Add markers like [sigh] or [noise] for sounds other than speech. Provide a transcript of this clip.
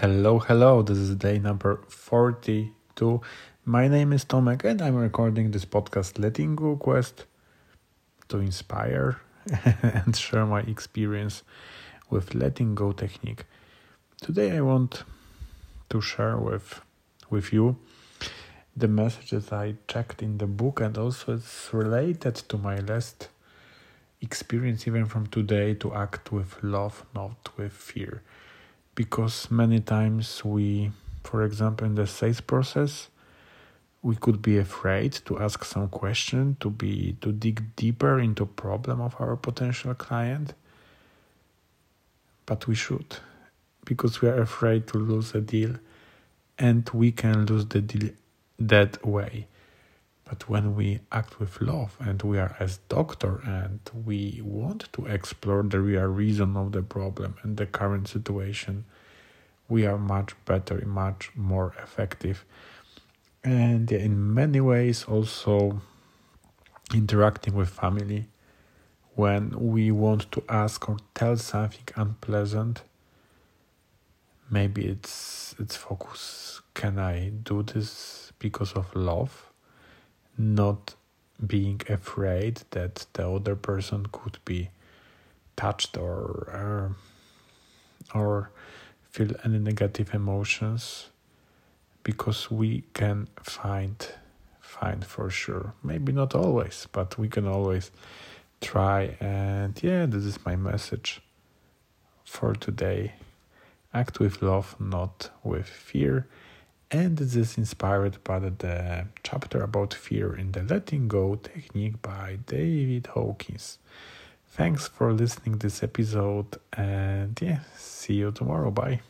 Hello, hello. This is day number 42. My name is Tomek and I'm recording this podcast Letting Go Quest to inspire [laughs] and share my experience with letting go technique. Today I want to share with with you the messages I checked in the book and also it's related to my last experience even from today to act with love not with fear because many times we, for example, in the sales process, we could be afraid to ask some question to be to dig deeper into problem of our potential client. But we should because we are afraid to lose a deal and we can lose the deal that way but when we act with love and we are as doctor and we want to explore the real reason of the problem and the current situation, we are much better, much more effective. And in many ways also interacting with family when we want to ask or tell something unpleasant maybe it's it's focus can i do this because of love not being afraid that the other person could be touched or uh, or feel any negative emotions because we can find find for sure. Maybe not always but we can always try. And yeah this is my message for today. Act with love not with fear and this is inspired by the chapter about fear in the letting go technique by david hawkins. Thanks for listening this episode and yeah see you tomorrow. Bye